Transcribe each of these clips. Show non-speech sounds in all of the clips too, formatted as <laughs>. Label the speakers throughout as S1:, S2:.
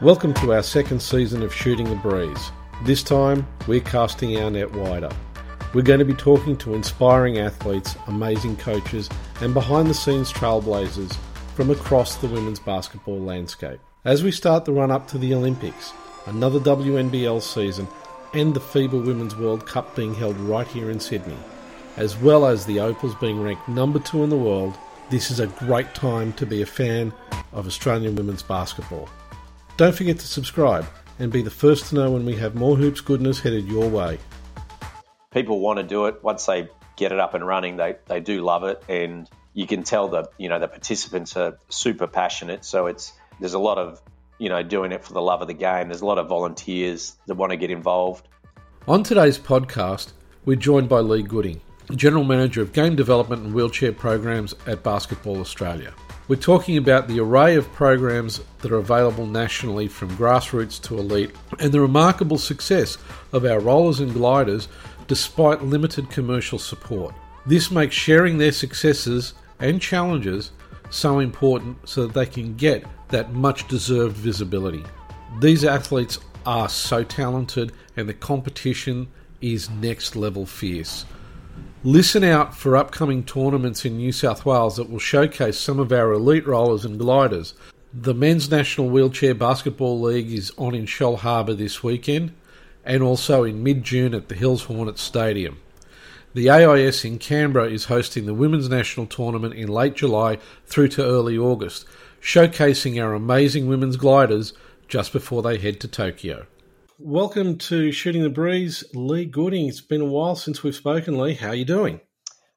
S1: Welcome to our second season of Shooting the Breeze. This time, we're casting our net wider. We're going to be talking to inspiring athletes, amazing coaches, and behind the scenes trailblazers from across the women's basketball landscape. As we start the run up to the Olympics, another WNBL season, and the FIBA Women's World Cup being held right here in Sydney, as well as the Opals being ranked number two in the world, this is a great time to be a fan of Australian women's basketball. Don't forget to subscribe and be the first to know when we have more hoops goodness headed your way.
S2: People want to do it once they get it up and running. They they do love it, and you can tell that you know the participants are super passionate. So it's there's a lot of you know doing it for the love of the game. There's a lot of volunteers that want to get involved.
S1: On today's podcast, we're joined by Lee Gooding, General Manager of Game Development and Wheelchair Programs at Basketball Australia. We're talking about the array of programs that are available nationally from grassroots to elite and the remarkable success of our rollers and gliders despite limited commercial support. This makes sharing their successes and challenges so important so that they can get that much deserved visibility. These athletes are so talented and the competition is next level fierce. Listen out for upcoming tournaments in New South Wales that will showcase some of our elite rollers and gliders. The Men's National Wheelchair Basketball League is on in Shellharbour this weekend and also in mid June at the Hills Hornets Stadium. The AIS in Canberra is hosting the Women's National Tournament in late July through to early August, showcasing our amazing women's gliders just before they head to Tokyo. Welcome to Shooting the Breeze, Lee Gooding. It's been a while since we've spoken, Lee. How are you doing?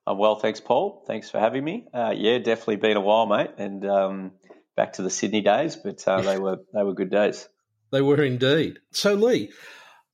S2: I'm well, thanks, Paul. Thanks for having me. Uh, yeah, definitely been a while, mate, and um, back to the Sydney days, but uh, they were they were good days. <laughs>
S1: They were indeed. So, Lee,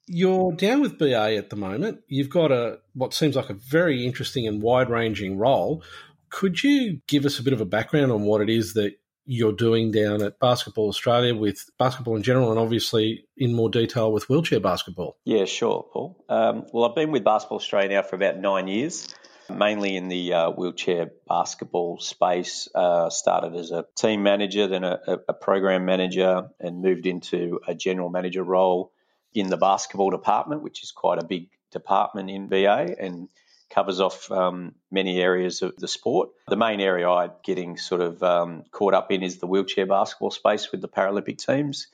S1: you're down with BA at the moment. You've got a what seems like a very interesting and wide ranging role. Could you give us a bit of a background on what it is that you're doing down at Basketball Australia with basketball in general, and obviously in more detail with wheelchair basketball.
S2: Yeah, sure, Paul. Um, well, I've been with Basketball Australia now for about nine years, mainly in the uh, wheelchair basketball space. Uh, started as a team manager, then a, a program manager, and moved into a general manager role in the basketball department, which is quite a big department in BA, and covers off um, many areas of the sport. The main area I'm getting sort of um, caught up in is the wheelchair basketball space with the Paralympic teams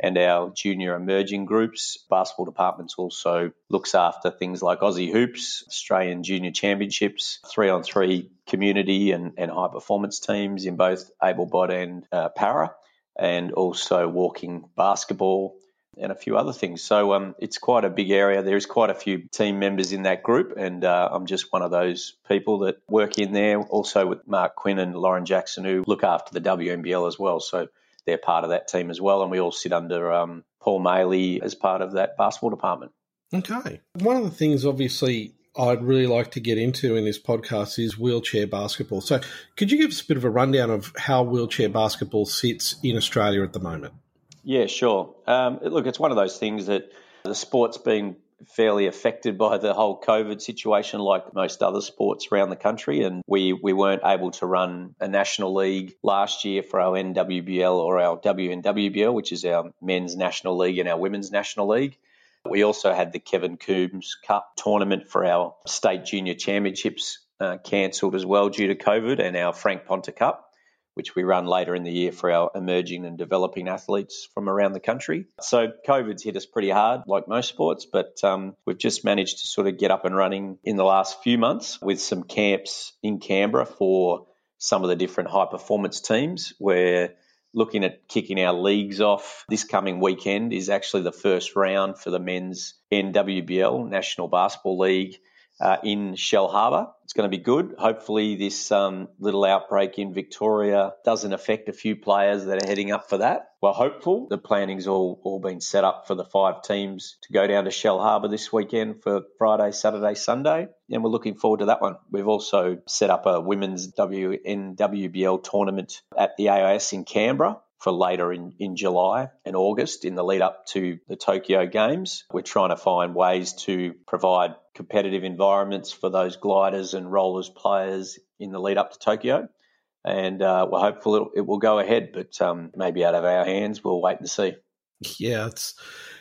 S2: and our junior emerging groups. Basketball departments also looks after things like Aussie Hoops, Australian Junior Championships, three on three community and, and high performance teams in both able body and uh, para, and also walking basketball and a few other things. So um, it's quite a big area. There's quite a few team members in that group, and uh, I'm just one of those people that work in there. Also with Mark Quinn and Lauren Jackson, who look after the WNBL as well. So they're part of that team as well, and we all sit under um, Paul Maley as part of that basketball department.
S1: Okay. One of the things, obviously, I'd really like to get into in this podcast is wheelchair basketball. So, could you give us a bit of a rundown of how wheelchair basketball sits in Australia at the moment?
S2: Yeah, sure. Um, look, it's one of those things that the sport's been fairly affected by the whole COVID situation, like most other sports around the country. And we, we weren't able to run a national league last year for our NWBL or our WNWBL, which is our men's national league and our women's national league. We also had the Kevin Coombs Cup tournament for our state junior championships uh, cancelled as well due to COVID, and our Frank Ponta Cup which we run later in the year for our emerging and developing athletes from around the country. So COVID's hit us pretty hard, like most sports, but um, we've just managed to sort of get up and running in the last few months with some camps in Canberra for some of the different high performance teams. We're looking at kicking our leagues off this coming weekend is actually the first round for the men's NWBL National Basketball League uh, in Shellharbour. It's going to be good. Hopefully, this um, little outbreak in Victoria doesn't affect a few players that are heading up for that. We're hopeful. The planning's all, all been set up for the five teams to go down to Shellharbour this weekend for Friday, Saturday, Sunday, and we're looking forward to that one. We've also set up a women's WNWBL tournament at the AIS in Canberra for later in, in July and August in the lead up to the Tokyo Games. We're trying to find ways to provide competitive environments for those gliders and rollers players in the lead up to Tokyo. And uh, we're hopeful it, it, will go ahead, but um, maybe out of our hands. We'll wait and see.
S1: Yeah, it's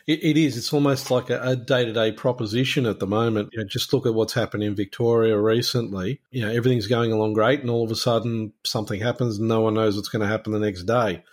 S1: it, it is. It's almost like a day to day proposition at the moment. You know, just look at what's happened in Victoria recently. You know, everything's going along great, and all of a sudden something happens, and no one knows what's going to happen the next day.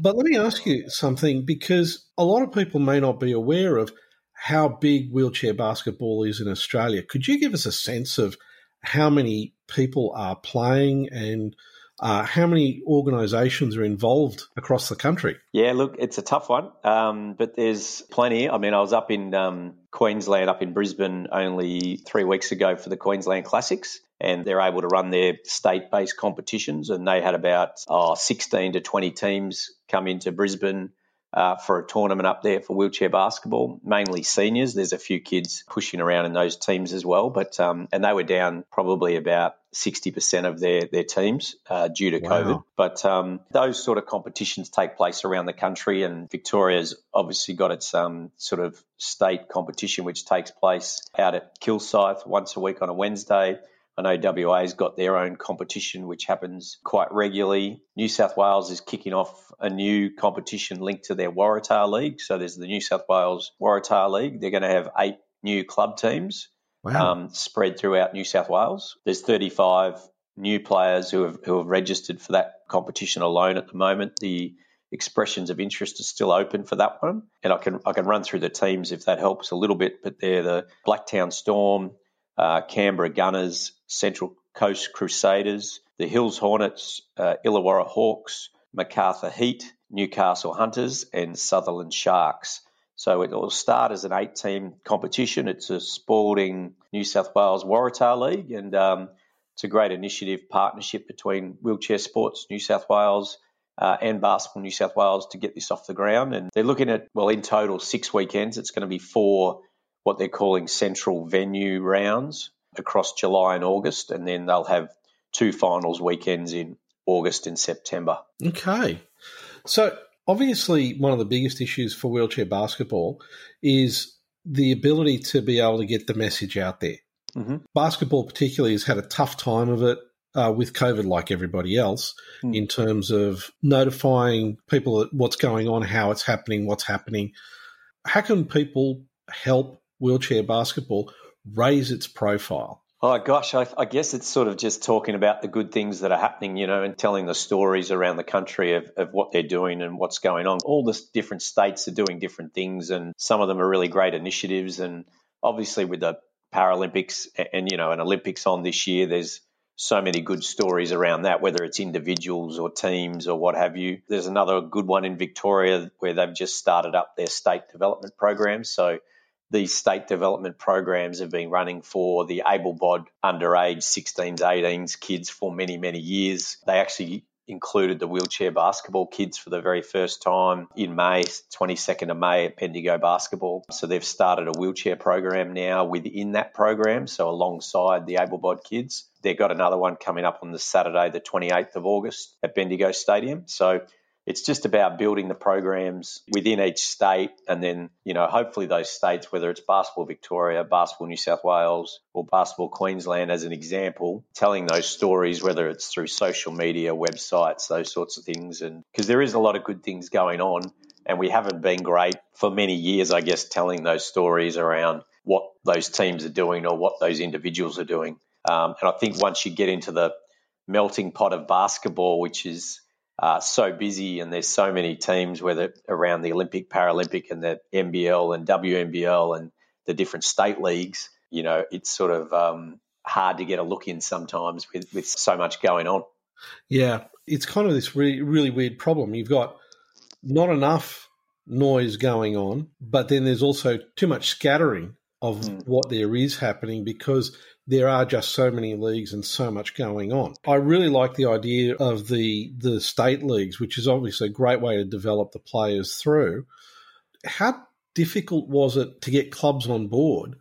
S1: But let me ask you something because a lot of people may not be aware of how big wheelchair basketball is in Australia. Could you give us a sense of how many people are playing and uh, how many organisations are involved across the country?
S2: Yeah, look, it's a tough one, um, but there's plenty. I mean, I was up in um, Queensland, up in Brisbane, only three weeks ago for the Queensland Classics, and they're able to run their state-based competitions, and they had about oh, 16 to 20 teams come into Brisbane uh, for a tournament up there for wheelchair basketball, mainly seniors. There's a few kids pushing around in those teams as well, but um, and they were down probably about 60% of their their teams uh, due to wow. COVID. But um, those sort of competitions take place around the country, and Victoria's obviously got its um, sort of state competition, which takes place out at Kilsyth once a week on a Wednesday. I know WA's got their own competition, which happens quite regularly. New South Wales is kicking off a new competition linked to their Waratah League. So there's the New South Wales Waratah League. They're going to have eight new club teams wow. um, spread throughout New South Wales. There's 35 new players who have, who have registered for that competition alone at the moment. The expressions of interest are still open for that one. And I can I can run through the teams if that helps a little bit, but they're the Blacktown Storm, uh, Canberra Gunners, Central Coast Crusaders, the Hills Hornets, uh, Illawarra Hawks, Macarthur Heat, Newcastle Hunters, and Sutherland Sharks. So it will start as an eight team competition. It's a sporting New South Wales Waratah League, and um, it's a great initiative partnership between Wheelchair Sports New South Wales uh, and Basketball New South Wales to get this off the ground. And they're looking at, well, in total, six weekends. It's going to be four what they're calling central venue rounds across July and August, and then they'll have two finals weekends in August and September.
S1: Okay. So, obviously, one of the biggest issues for wheelchair basketball is the ability to be able to get the message out there. Mm-hmm. Basketball, particularly, has had a tough time of it uh, with COVID, like everybody else, mm. in terms of notifying people what's going on, how it's happening, what's happening. How can people help wheelchair basketball raise its profile?
S2: Oh gosh, I, I, guess it's sort of just talking about the good things that are happening, you know, and telling the stories around the country of, of what they're doing and what's going on. All the different states are doing different things, and some of them are really great initiatives. And obviously, with the Paralympics and, and you know, an Olympics on this year, there's so many good stories around that, whether it's individuals or teams or what have you. There's another good one in Victoria where they've just started up their state development programs. So these state development programs have been running for the able bod underage 16s, 18s kids for many, many years. They actually included the wheelchair basketball kids for the very first time in May, 22nd of May at Bendigo Basketball. So they've started a wheelchair program now within that program, so alongside the able bod kids. They've got another one coming up on the Saturday, the 28th of August at Bendigo Stadium. So it's just about building the programs within each state and then, you know, hopefully those states, whether it's Basketball Victoria, Basketball New South Wales, or Basketball Queensland as an example, telling those stories, whether it's through social media, websites, those sorts of things. And because there is a lot of good things going on and we haven't been great for many years, I guess, telling those stories around what those teams are doing or what those individuals are doing. Um, and I think once you get into the melting pot of basketball, which is uh, so busy and there's so many teams, whether around the Olympic, Paralympic, and the NBL and WNBL and the different state leagues, you know, it's sort of um, hard to get a look in sometimes with, with so much going on.
S1: Yeah, it's kind of this really, really weird problem. You've got not enough noise going on, but then there's also too much scattering of mm. what there is happening because there are just so many leagues and so much going on. I really like the idea of the the state leagues, which is obviously a great way to develop the players through. How difficult was it to get clubs on board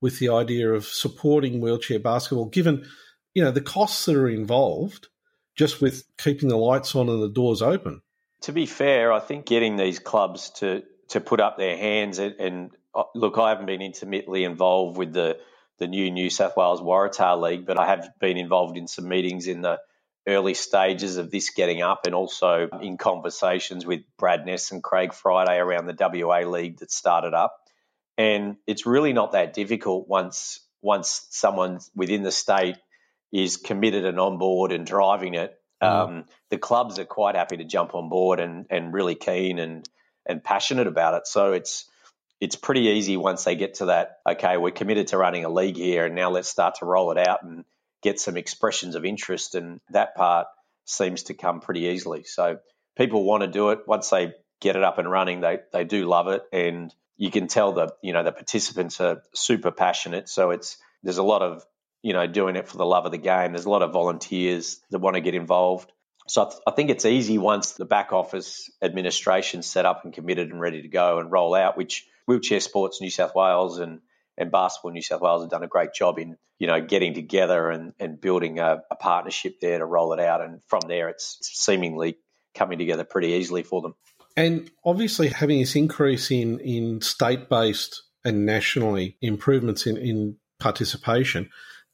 S1: with the idea of supporting wheelchair basketball, given you know the costs that are involved just with keeping the lights on and the doors open?
S2: To be fair, I think getting these clubs to to put up their hands and, and look, I haven't been intimately involved with the the new New South Wales Waratah League, but I have been involved in some meetings in the early stages of this getting up and also in conversations with Brad Ness and Craig Friday around the WA League that started up. And it's really not that difficult once once someone within the state is committed and on board and driving it. Mm. Um, the clubs are quite happy to jump on board and, and really keen and and passionate about it. So it's it's pretty easy once they get to that. Okay, we're committed to running a league here, and now let's start to roll it out and get some expressions of interest. And that part seems to come pretty easily. So people want to do it once they get it up and running. They they do love it, and you can tell the you know the participants are super passionate. So it's there's a lot of you know doing it for the love of the game. There's a lot of volunteers that want to get involved. So I, th- I think it's easy once the back office administration set up and committed and ready to go and roll out, which Wheelchair Sports New South Wales and, and Basketball New South Wales have done a great job in, you know, getting together and, and building a, a partnership there to roll it out. And from there, it's seemingly coming together pretty easily for them.
S1: And obviously, having this increase in, in state based and nationally improvements in, in participation,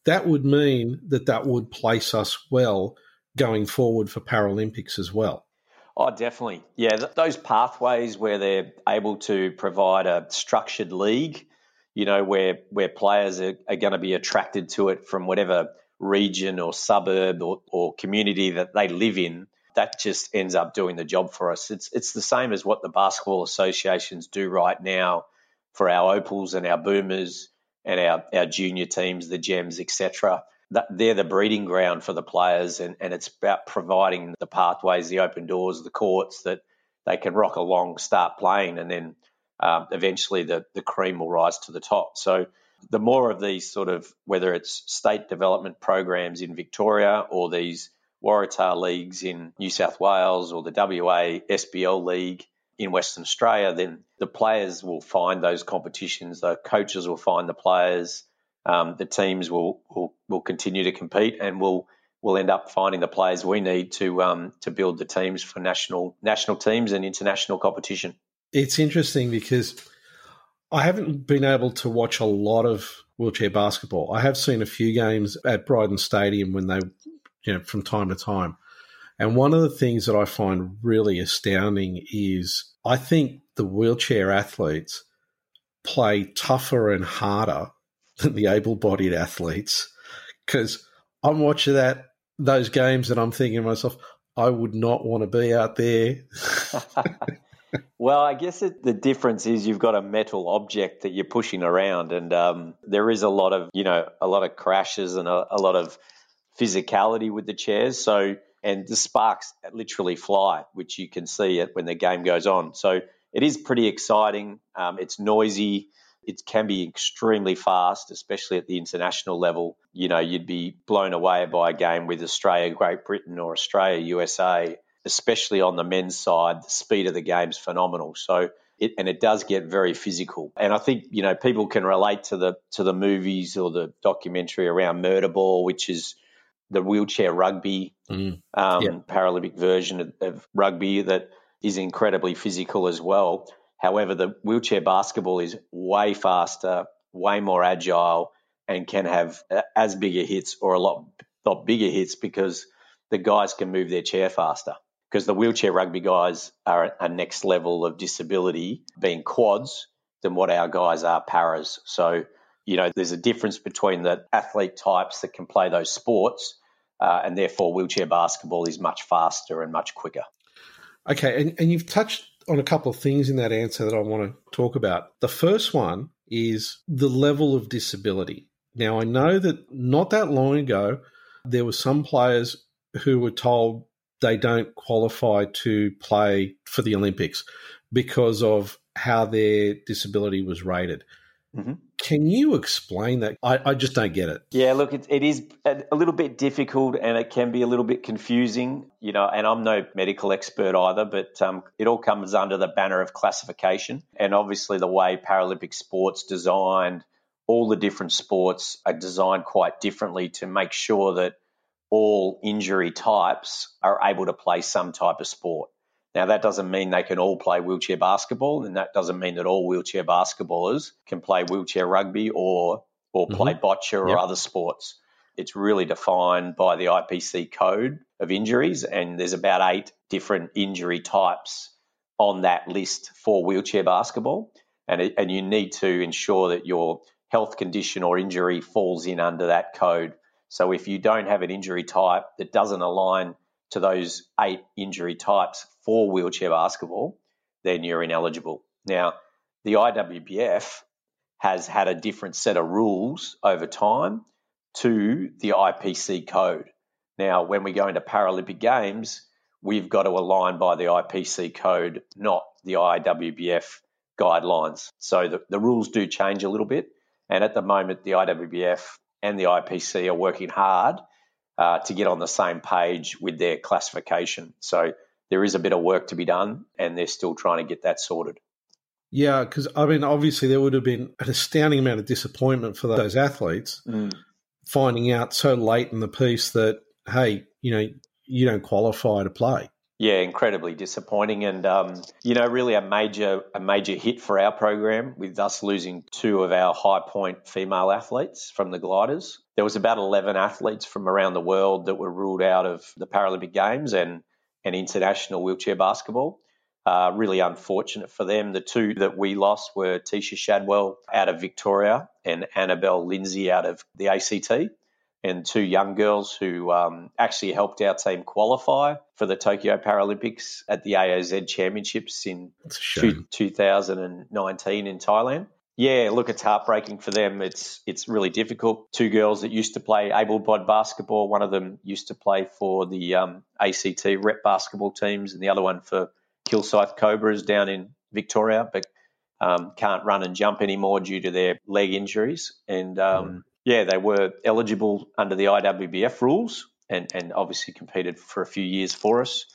S1: that would mean that that would place us well going forward for Paralympics as well.
S2: Oh, definitely. Yeah, th- those pathways where they're able to provide a structured league, you know, where where players are, are going to be attracted to it from whatever region or suburb or, or community that they live in, that just ends up doing the job for us. It's it's the same as what the basketball associations do right now for our opals and our boomers and our, our junior teams, the gems, etc they're the breeding ground for the players, and, and it's about providing the pathways, the open doors, the courts that they can rock along, start playing, and then um, eventually the, the cream will rise to the top. So the more of these sort of, whether it's state development programs in Victoria or these Waratah leagues in New South Wales or the WA SBL League in Western Australia, then the players will find those competitions, the coaches will find the players, um, the teams will, will will continue to compete and will will end up finding the players we need to um, to build the teams for national national teams and international competition.
S1: It's interesting because I haven't been able to watch a lot of wheelchair basketball. I have seen a few games at Brydens Stadium when they, you know, from time to time. And one of the things that I find really astounding is I think the wheelchair athletes play tougher and harder than the able-bodied athletes because I'm watching that those games and I'm thinking to myself, I would not want to be out there. <laughs> <laughs>
S2: well, I guess it, the difference is you've got a metal object that you're pushing around, and um, there is a lot of you know a lot of crashes and a, a lot of physicality with the chairs. So and the sparks literally fly, which you can see it when the game goes on. So it is pretty exciting. Um, it's noisy. It can be extremely fast, especially at the international level. You know, you'd be blown away by a game with Australia, Great Britain, or Australia, USA, especially on the men's side. The speed of the game is phenomenal. So, it, and it does get very physical. And I think you know people can relate to the to the movies or the documentary around Murderball, which is the wheelchair rugby mm. um, yep. Paralympic version of, of rugby that is incredibly physical as well. However, the wheelchair basketball is way faster, way more agile, and can have as bigger hits or a lot, lot bigger hits because the guys can move their chair faster. Because the wheelchair rugby guys are a next level of disability, being quads, than what our guys are paras. So, you know, there's a difference between the athlete types that can play those sports, uh, and therefore wheelchair basketball is much faster and much quicker.
S1: Okay, and, and you've touched on a couple of things in that answer that I want to talk about. The first one is the level of disability. Now, I know that not that long ago, there were some players who were told they don't qualify to play for the Olympics because of how their disability was rated. Mm-hmm. Can you explain that? I, I, just don't get it.
S2: Yeah, look, it, it is a little bit difficult and it can be a little bit confusing, you know, and I'm no medical expert either, but um, it all comes under the banner of classification. And obviously, the way Paralympic sports designed, all the different sports are designed quite differently to make sure that all injury types are able to play some type of sport. Now, that doesn't mean they can all play wheelchair basketball, and that doesn't mean that all wheelchair basketballers can play wheelchair rugby or or mm-hmm. play bocce or yep. other sports. It's really defined by the IPC code of injuries, and there's about eight different injury types on that list for wheelchair basketball. And, it, and you need to ensure that your health condition or injury falls in under that code. So if you don't have an injury type that doesn't align to those eight injury types for wheelchair basketball, then you're ineligible. Now, the IWBF has had a different set of rules over time to the IPC code. Now, when we go into Paralympic Games, we've got to align by the IPC code, not the IWBF guidelines. So the, the rules do change a little bit. And at the moment, the IWBF and the IPC are working hard uh, to get on the same page with their classification. So there is a bit of work to be done, and they're still trying to get that sorted.
S1: Yeah, because I mean, obviously, there would have been an astounding amount of disappointment for those athletes mm. finding out so late in the piece that, hey, you know, you don't qualify to play.
S2: Yeah, incredibly disappointing, and um, you know, really a major a major hit for our program with us losing two of our high point female athletes from the gliders. There was about eleven athletes from around the world that were ruled out of the Paralympic Games and and international wheelchair basketball. Uh, really unfortunate for them. The two that we lost were Tisha Shadwell out of Victoria and Annabelle Lindsay out of the ACT and two young girls who um, actually helped our team qualify for the Tokyo Paralympics at the AOZ Championships in two, 2019 in Thailand. Yeah, look, it's heartbreaking for them. It's it's really difficult. Two girls that used to play able-bodied basketball. One of them used to play for the um, ACT rep basketball teams, and the other one for Kilsyth Cobras down in Victoria, but um, can't run and jump anymore due to their leg injuries. And um, mm yeah, they were eligible under the IWBF rules and, and obviously competed for a few years for us.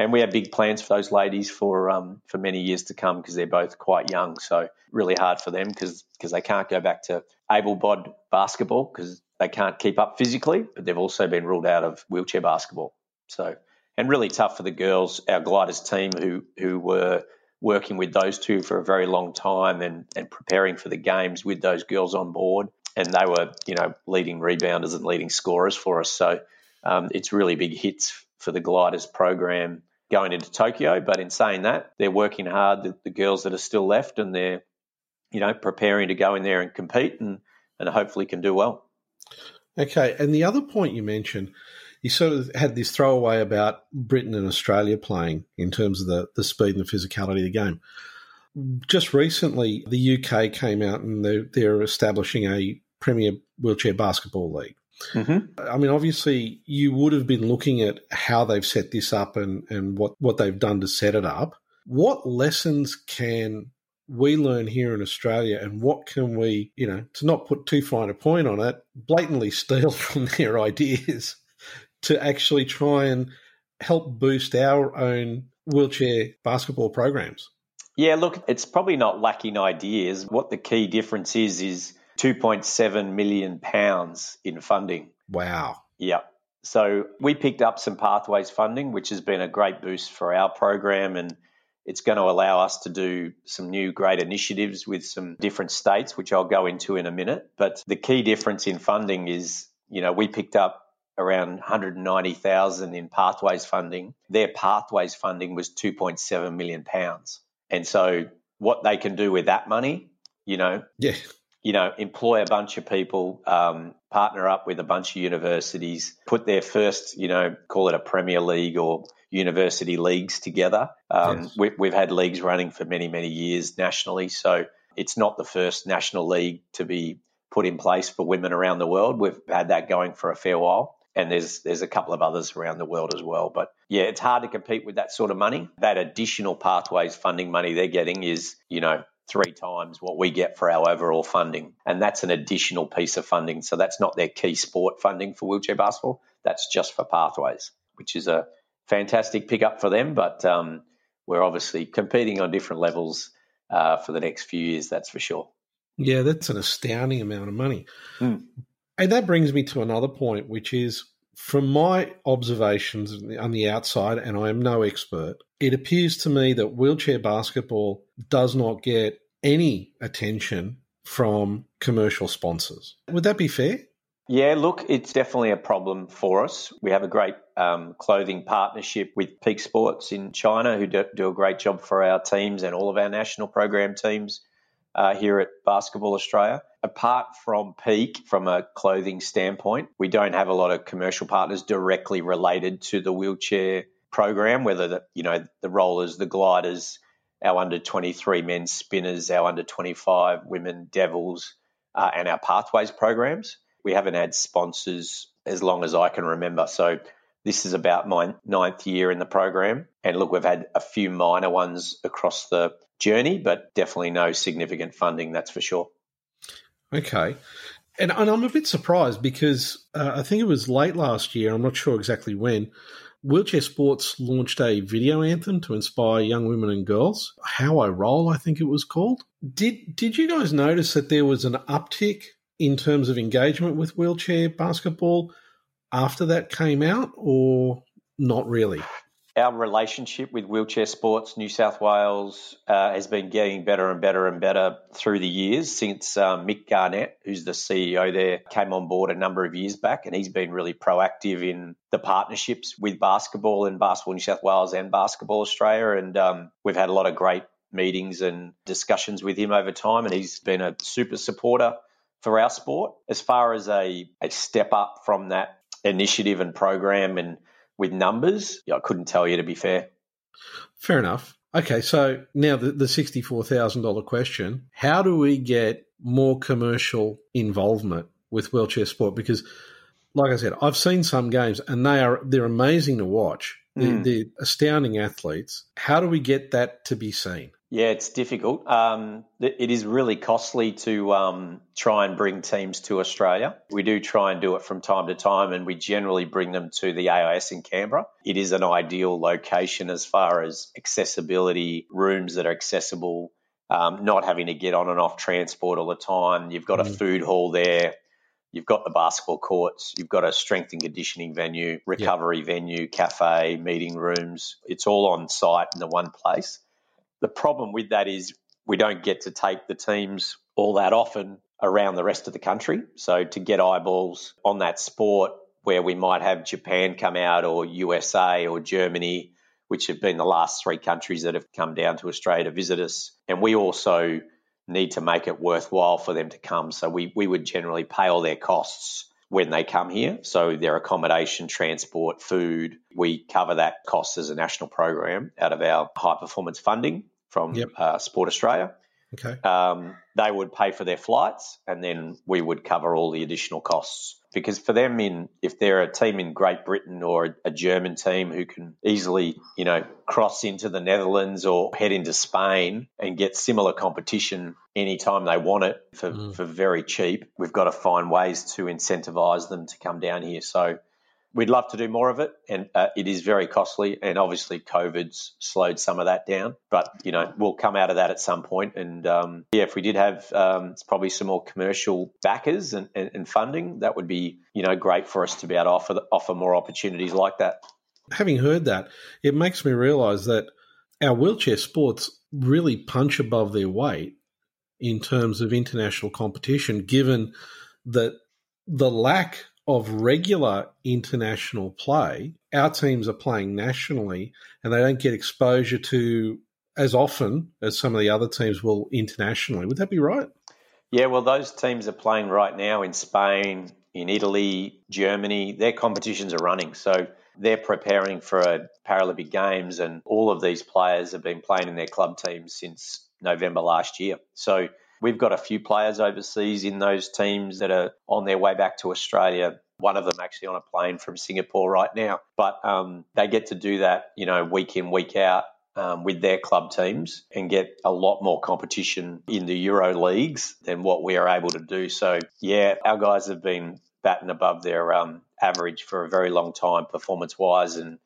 S2: And we have big plans for those ladies for um, for many years to come because they're both quite young. So really hard for them because because they can't go back to able bod basketball because they can't keep up physically. But they've also been ruled out of wheelchair basketball. So and really tough for the girls, our gliders team who who were working with those two for a very long time and, and preparing for the games with those girls on board and they were, you know, leading rebounders and leading scorers for us. So um, it's really big hits for the Gliders program going into Tokyo. But in saying that, they're working hard, the, the girls that are still left, and they're, you know, preparing to go in there and compete and, and hopefully can do well.
S1: Okay. And the other point you mentioned, you sort of had this throwaway about Britain and Australia playing in terms of the, the speed and the physicality of the game. Just recently, the UK came out and they're, they're establishing a Premier Wheelchair Basketball League. Mm-hmm. I mean, obviously, you would have been looking at how they've set this up and, and what, what they've done to set it up. What lessons can we learn here in Australia and what can we, you know, to not put too fine a point on it, blatantly steal <laughs> from their ideas to actually try and help boost our own wheelchair basketball programs?
S2: Yeah, look, it's probably not lacking ideas. What the key difference is, is 2.7 million pounds in funding.
S1: Wow.
S2: Yeah. So we picked up some pathways funding, which has been a great boost for our program and it's going to allow us to do some new great initiatives with some different states, which I'll go into in a minute. But the key difference in funding is, you know, we picked up around 190,000 in pathways funding. Their pathways funding was 2.7 million pounds. And so what they can do with that money, you know,
S1: yeah.
S2: You know, employ a bunch of people, um, partner up with a bunch of universities, put their first, you know, call it a Premier League or university leagues together. Um, yes. we, we've had leagues running for many, many years nationally. So it's not the first national league to be put in place for women around the world. We've had that going for a fair while and there's there's a couple of others around the world as well. But yeah, it's hard to compete with that sort of money. That additional pathways funding money they're getting is you know three times what we get for our overall funding, and that's an additional piece of funding. So that's not their key sport funding for wheelchair basketball. That's just for pathways, which is a fantastic pickup for them. But um, we're obviously competing on different levels uh, for the next few years. That's for sure.
S1: Yeah, that's an astounding amount of money. Mm. And that brings me to another point, which is from my observations on the outside, and I am no expert, it appears to me that wheelchair basketball does not get any attention from commercial sponsors. Would that be fair?
S2: Yeah, look, it's definitely a problem for us. We have a great um, clothing partnership with Peak Sports in China, who do, do, a great job for our teams and all of our national program teams uh, here at Basketball Australia. Apart from Peak, from a clothing standpoint, we don't have a lot of commercial partners directly related to the wheelchair program, whether the, you know the rollers, the gliders, our under 23 men spinners, our under 25 women devils, uh, and our pathways programs. We haven't had sponsors as long as I can remember. So this is about my ninth year in the program. And look, we've had a few minor ones across the journey, but definitely no significant funding, that's for sure.
S1: Okay. And, and I'm a bit surprised because uh, I think it was late last year, I'm not sure exactly when, Wheelchair Sports launched a video anthem to inspire young women and girls. How I Roll, I think it was called. Did did you guys notice that there was an uptick in terms of engagement with wheelchair basketball after that came out, or not really?
S2: Our relationship with Wheelchair Sports New South Wales uh, has been getting better and better and better through the years since um, Mick Garnett, who's the CEO there, came on board a number of years back. And he's been really proactive in the partnerships with basketball and Basketball New South Wales and Basketball Australia. And um, we've had a lot of great meetings and discussions with him over time. And he's been a super supporter for our sport. As far as a, a step up from that initiative and program and with numbers, I couldn't tell you to be fair.
S1: Fair enough. Okay, so now the, the $64,000 question how do we get more commercial involvement with wheelchair sport? Because, like I said, I've seen some games and they are they're amazing to watch. They're, mm. they're astounding athletes. How do we get that to be seen?
S2: Yeah, it's difficult. Um, it is really costly to um, try and bring teams to Australia. We do try and do it from time to time, and we generally bring them to the AIS in Canberra. It is an ideal location as far as accessibility, rooms that are accessible, um, not having to get on and off transport all the time. You've got mm. a food hall there. You've got the basketball courts, you've got a strength and conditioning venue, recovery yep. venue, cafe, meeting rooms. It's all on site in the one place. The problem with that is we don't get to take the teams all that often around the rest of the country. So to get eyeballs on that sport where we might have Japan come out or USA or Germany, which have been the last three countries that have come down to Australia to visit us. And we also need to make it worthwhile for them to come. So we, we would generally pay all their costs when they come here. So their accommodation, transport, food, we cover that cost as a national program out of our high performance funding from yep. uh, Sport Australia.
S1: Okay.
S2: Um, they would pay for their flights, and then we would cover all the additional costs. Because for them, in if they're a team in Great Britain or a German team who can easily, you know, cross into the Netherlands or head into Spain and get similar competition anytime they want it for, mm. for very cheap, we've got to find ways to incentivize them to come down here. So We'd love to do more of it, and uh, it is very costly. And obviously, COVID's slowed some of that down. But you know, we'll come out of that at some point. And um, yeah, if we did have um, probably some more commercial backers and, and, and, funding, that would be you know great for us to be able to offer offer more opportunities like that.
S1: Having heard that, it makes me realise that our wheelchair sports really punch above their weight in terms of international competition, given that the lack of regular international play, our teams are playing nationally and they don't get exposure to as often as some of the other teams will internationally. Would that be right?
S2: Yeah, well, those teams are playing right now in Spain, in Italy, Germany. Their competitions are running. So they're preparing for a Paralympic Games, and all of these players have been playing in their club teams since November last year. So We've got a few players overseas in those teams that are on their way back to Australia. One of them actually on a plane from Singapore right now. But um, they get to do that, you know, week in, week out um, with their club teams and get a lot more competition in the Euro leagues than what we are able to do. So, yeah, our guys have been batting above their um, average for a very long time, performance wise. And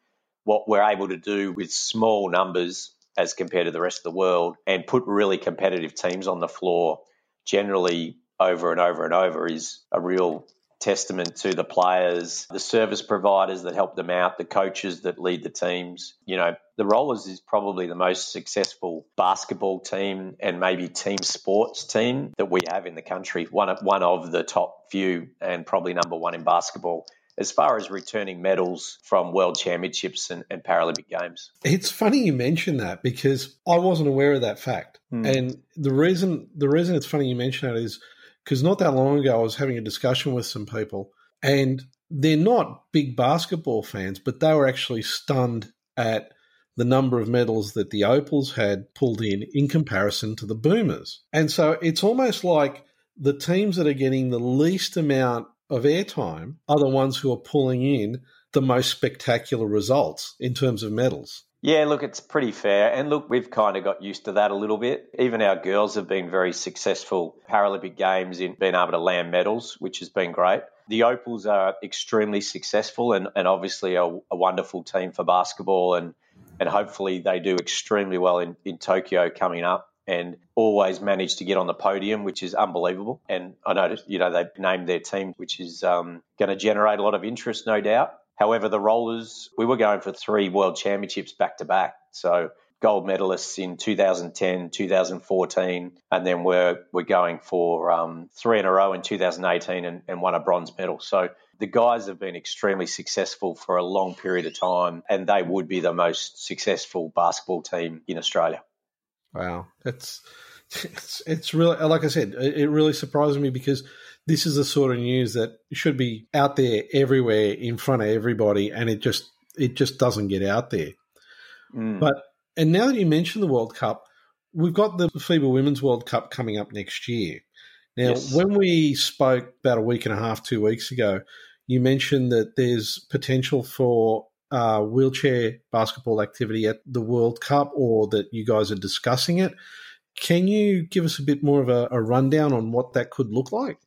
S2: what we're able to do with small numbers as compared to the rest of the world and put really competitive teams on the floor generally over and over and over is a real testament to the players, the service providers that help them out, the coaches that lead the teams. You know, the Rollers is probably the most successful basketball team and maybe team sports team that we have in the country. One of, one of the top few and probably number one in basketball. As far as returning medals from World Championships and, and Paralympic Games.
S1: It's funny you mention that because I wasn't aware of that fact. Hmm. And the reason the reason it's funny you mention that is because not that long ago I was having a discussion with some people and they're not big basketball fans, but they were actually stunned at the number of medals that the Opals had pulled in in comparison to the Boomers. And so it's almost like the teams that are getting the least amount of airtime are the ones who are pulling in the most spectacular results in terms of medals.
S2: Yeah, look, it's pretty fair. And look, we've kind of got used to that a little bit. Even our girls have been very successful Paralympic Games in being able to land medals, which has been great. The Opals are extremely successful and, and obviously a, a wonderful team for basketball. And, and hopefully they do extremely well in, in Tokyo coming up and always managed to get on the podium, which is unbelievable. And I noticed, you know, they've named their team, which is um, going to generate a lot of interest, no doubt. However, the rollers, we were going for three world championships back to back. So gold medalists in 2010, 2014, and then we're we're going for um, three in a row in 2018 and, and won a bronze medal. So the guys have been extremely successful for a long period of time, and they would be the most successful basketball team in Australia.
S1: Wow, that's it's it's really like I said, it really surprises me because this is the sort of news that should be out there everywhere in front of everybody, and it just it just doesn't get out there. Mm. But and now that you mention the World Cup, we've got the FIBA Women's World Cup coming up next year. Now, yes. when we spoke about a week and a half, two weeks ago, you mentioned that there's potential for uh, wheelchair basketball activity at the World Cup, or that you guys are discussing it. Can you give us a bit more of a, a rundown on what that could look like?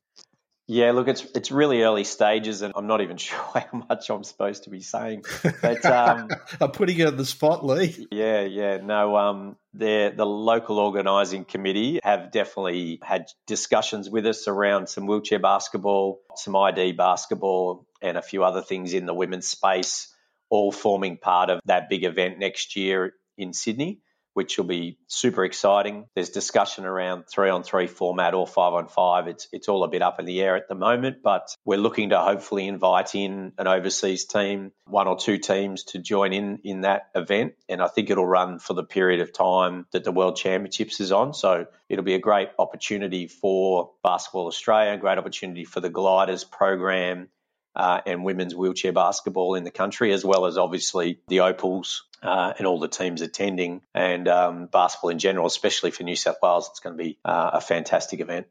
S2: Yeah, look, it's it's really early stages, and I'm not even <laughs> sure how much I'm supposed to be saying. But um, <laughs>
S1: I'm putting you on the spot, Lee.
S2: Yeah, yeah, no. Um, the the local organising committee have definitely had discussions with us around some wheelchair basketball, some ID basketball, and a few other things in the women's space, all forming part of that big event next year in Sydney which will be super exciting. There's discussion around three on three format or five on five. It's it's all a bit up in the air at the moment, but we're looking to hopefully invite in an overseas team, one or two teams to join in in that event. And I think it'll run for the period of time that the World Championships is on. So it'll be a great opportunity for Basketball Australia, a great opportunity for the Gliders program uh, and women's wheelchair basketball in the country, as well as obviously the Opals uh, and all the teams attending, and um, basketball in general, especially for New South Wales. It's going to be uh, a fantastic event.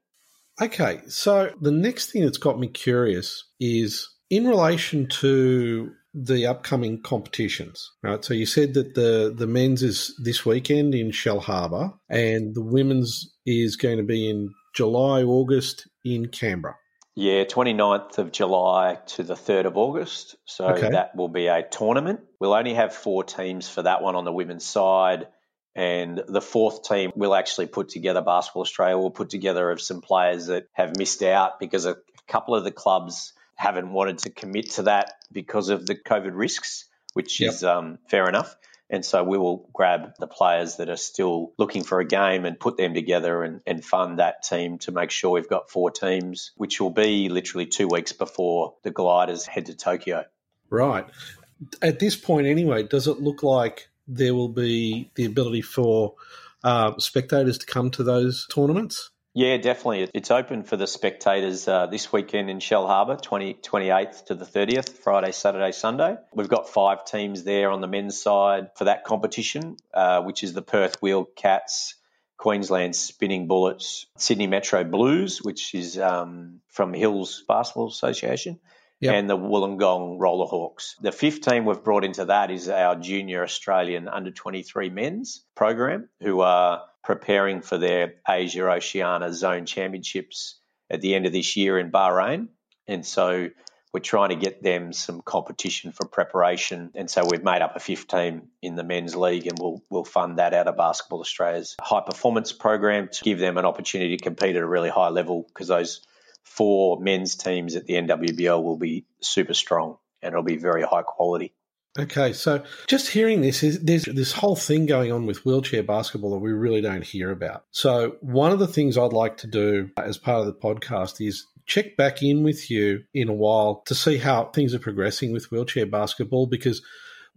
S1: Okay, so the next thing that's got me curious is in relation to the upcoming competitions. Right, so you said that the the men's is this weekend in Shellharbour, and the women's is going to be in July, August in Canberra.
S2: Yeah, 29th of July to the 3rd of August. So okay. that will be a tournament. We'll only have four teams for that one on the women's side. And the fourth team will actually put together Basketball Australia will put together of some players that have missed out because a couple of the clubs haven't wanted to commit to that because of the COVID risks, which yep. is um, fair enough. And so we will grab the players that are still looking for a game and put them together and, and fund that team to make sure we've got four teams, which will be literally two weeks before the gliders head to Tokyo.
S1: Right. At this point, anyway, does it look like there will be the ability for uh, spectators to come to those tournaments?
S2: Yeah, definitely. It's open for the spectators uh, this weekend in Shellharbour, 20, 28th to the 30th, Friday, Saturday, Sunday. We've got five teams there on the men's side for that competition, uh, which is the Perth Wheel Cats, Queensland Spinning Bullets, Sydney Metro Blues, which is um, from Hills Basketball Association, Yep. and the Wollongong Roller Hawks. The fifth team we've brought into that is our junior Australian under 23 men's program, who are preparing for their Asia Oceania Zone Championships at the end of this year in Bahrain. And so we're trying to get them some competition for preparation. And so we've made up a fifth team in the men's league and we'll, we'll fund that out of Basketball Australia's high performance program to give them an opportunity to compete at a really high level because those four men's teams at the NWBL will be super strong and it'll be very high quality.
S1: Okay, so just hearing this is there's this whole thing going on with wheelchair basketball that we really don't hear about. So one of the things I'd like to do as part of the podcast is check back in with you in a while to see how things are progressing with wheelchair basketball because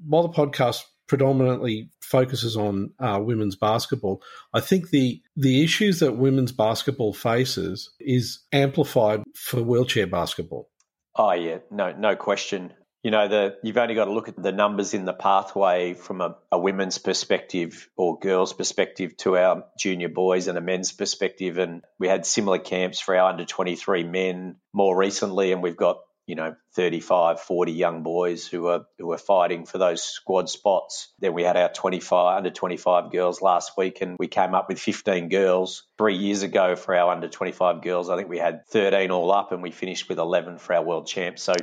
S1: while the podcast predominantly focuses on uh, women's basketball, I think the the issues that women's basketball faces is amplified for wheelchair basketball.
S2: Oh yeah, no, no question. You know, the you've only got to look at the numbers in the pathway from a, a women's perspective or girls' perspective to our junior boys and a men's perspective. And we had similar camps for our under 23 men more recently, and we've got you know 35 40 young boys who are who are fighting for those squad spots. Then we had our 25 under 25 girls last week and we came up with 15 girls. 3 years ago for our under 25 girls i think we had 13 all up and we finished with 11 for our world champs. So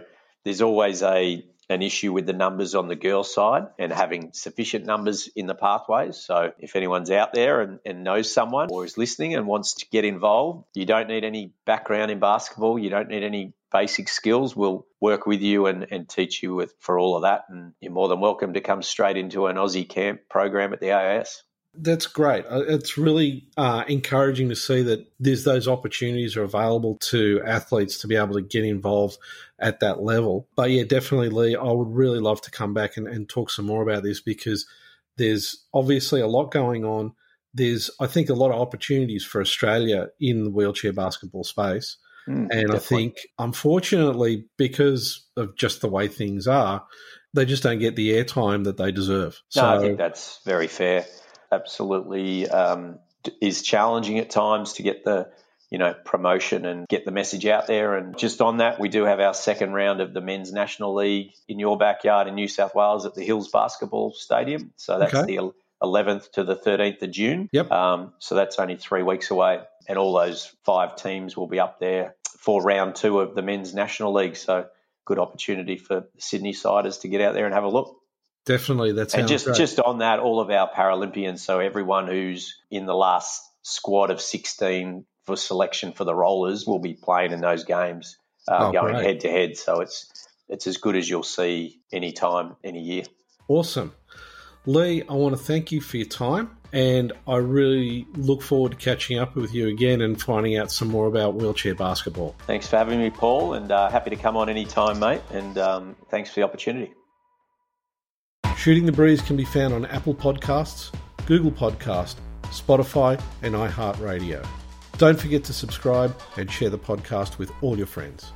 S2: there's always a an issue with the numbers on the girls' side and having sufficient numbers in the pathways. So, if anyone's out there and, and, knows someone or is listening and wants to get involved, you don't need any background in basketball, you don't need any basic skills. We'll work with you and, and teach you with, for all of that. And you're more than welcome to come straight into an Aussie camp program at the AIS.
S1: That's great. Uh, it's really uh, encouraging to see that there's those opportunities are available to athletes to be able to get involved at that level. But yeah, definitely, Lee, I would really love to come back and, and talk some more about this because there's obviously a lot going on. There's, I think, a lot of opportunities for Australia in the wheelchair basketball space. Mm, and definitely. I think, unfortunately, because of just the way things are, they just don't get the airtime that they deserve.
S2: No, so, I think that's very fair. Absolutely, um, is challenging at times to get the you know promotion and get the message out there. And just on that, we do have our second round of the men's national league in your backyard in New South Wales at the Hills Basketball Stadium. So that's okay. the 11th to the 13th of June.
S1: Yep.
S2: Um, so that's only three weeks away, and all those five teams will be up there for round two of the men's national league. So good opportunity for Sydney siders to get out there and have a look.
S1: Definitely, that's
S2: and just just on that, all of our Paralympians, so everyone who's in the last squad of 16 for selection for the rollers will be playing in those games, uh, oh, going head to head. So it's it's as good as you'll see any time, any year.
S1: Awesome. Lee, I want to thank you for your time, and I really look forward to catching up with you again and finding out some more about wheelchair basketball.
S2: Thanks for having me, Paul, and uh, happy to come on any time, mate. And um, thanks for the opportunity.
S1: Shooting the Breeze can be found on Apple Podcasts, Google Podcast, Spotify, and iHeartRadio. Don't forget to subscribe and share the podcast with all your friends.